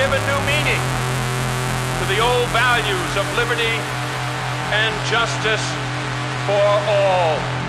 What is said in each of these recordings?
Given new meaning to the old values of liberty and justice for all.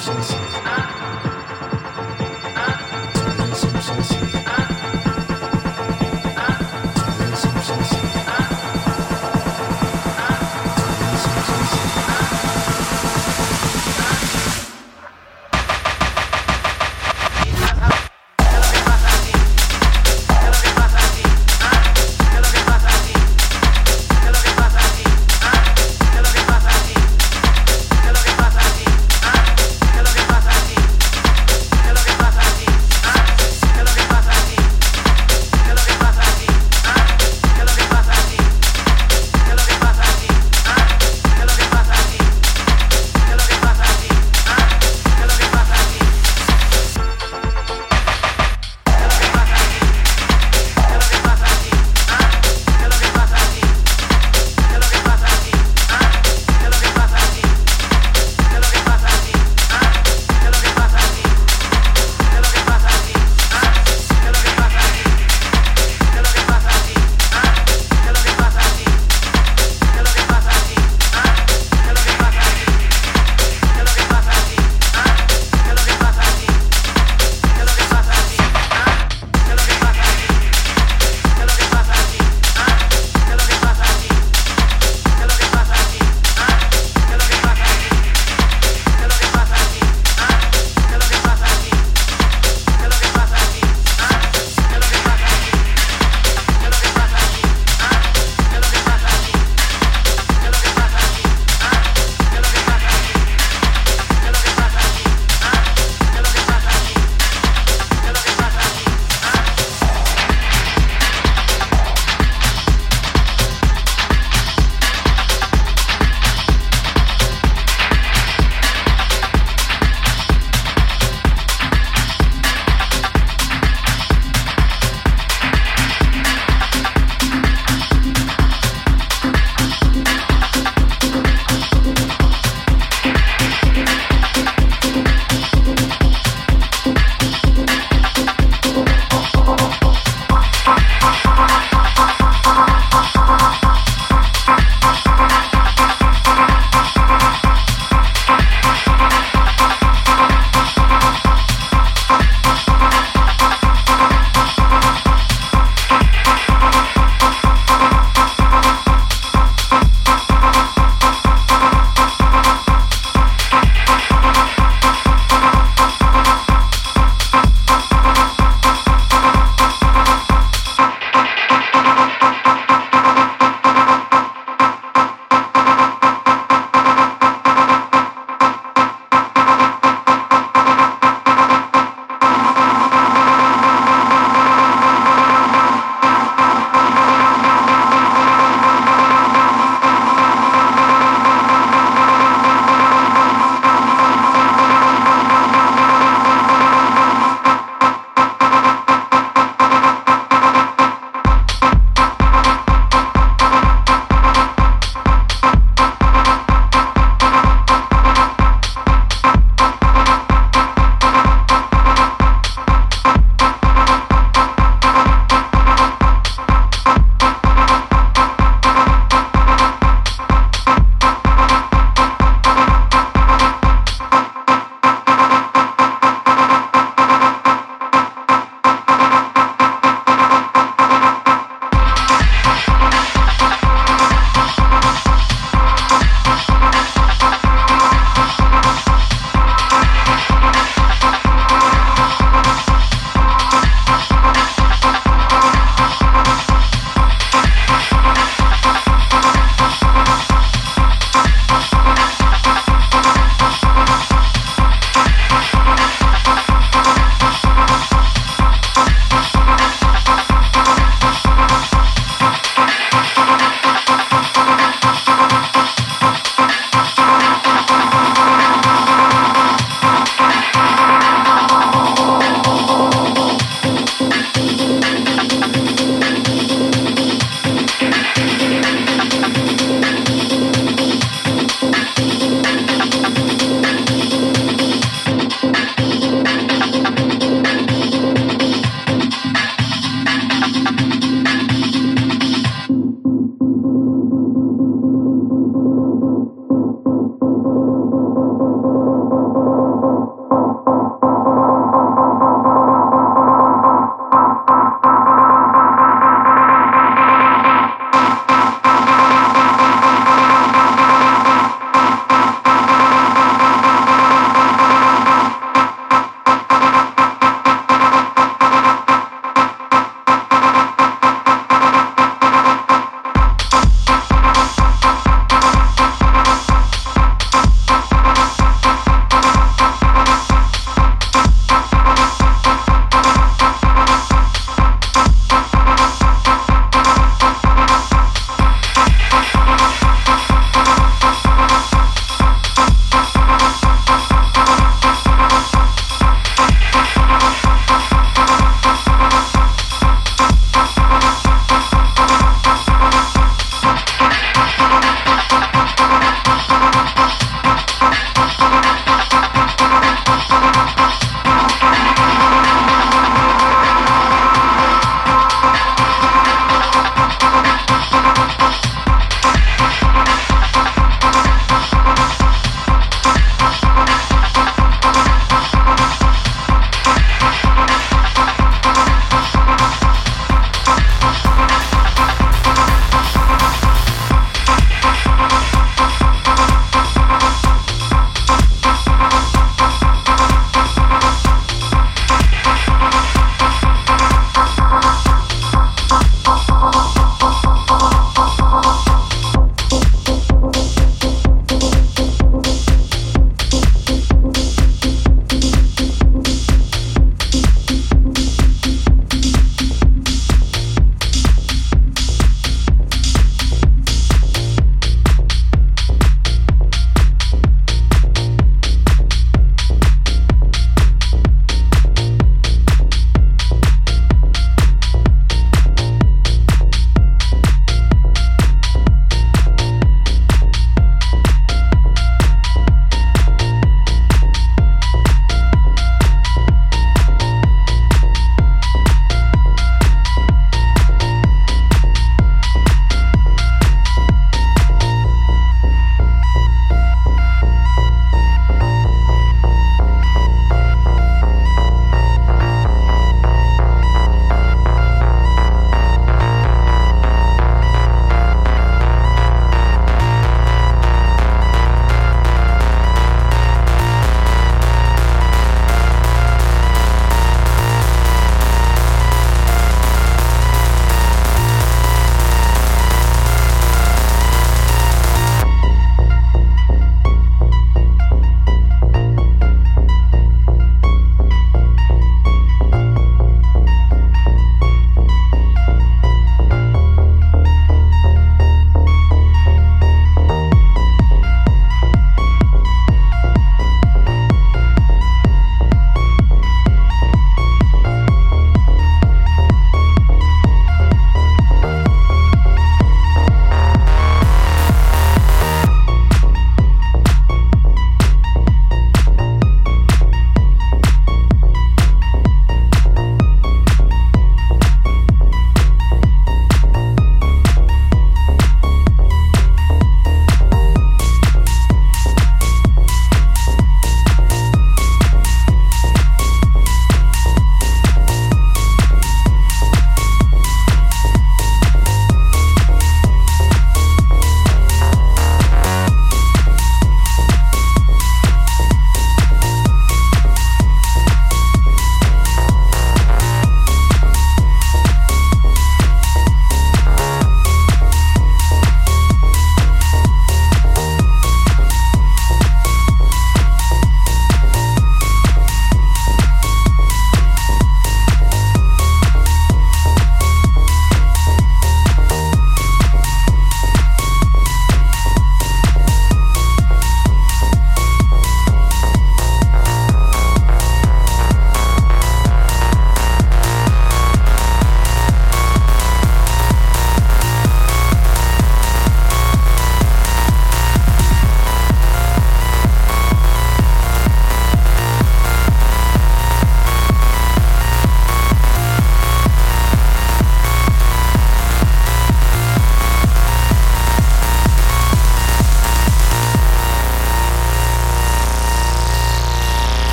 substance.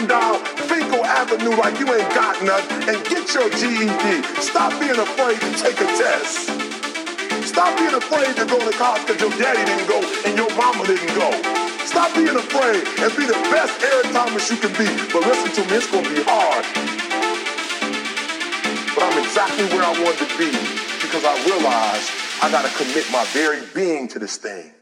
And down Finkel Avenue like you ain't got nothing and get your GED. Stop being afraid to take a test. Stop being afraid to go to college because your daddy didn't go and your mama didn't go. Stop being afraid and be the best Eric Thomas you can be. But listen to me, it's gonna be hard. But I'm exactly where I wanted to be because I realized I gotta commit my very being to this thing.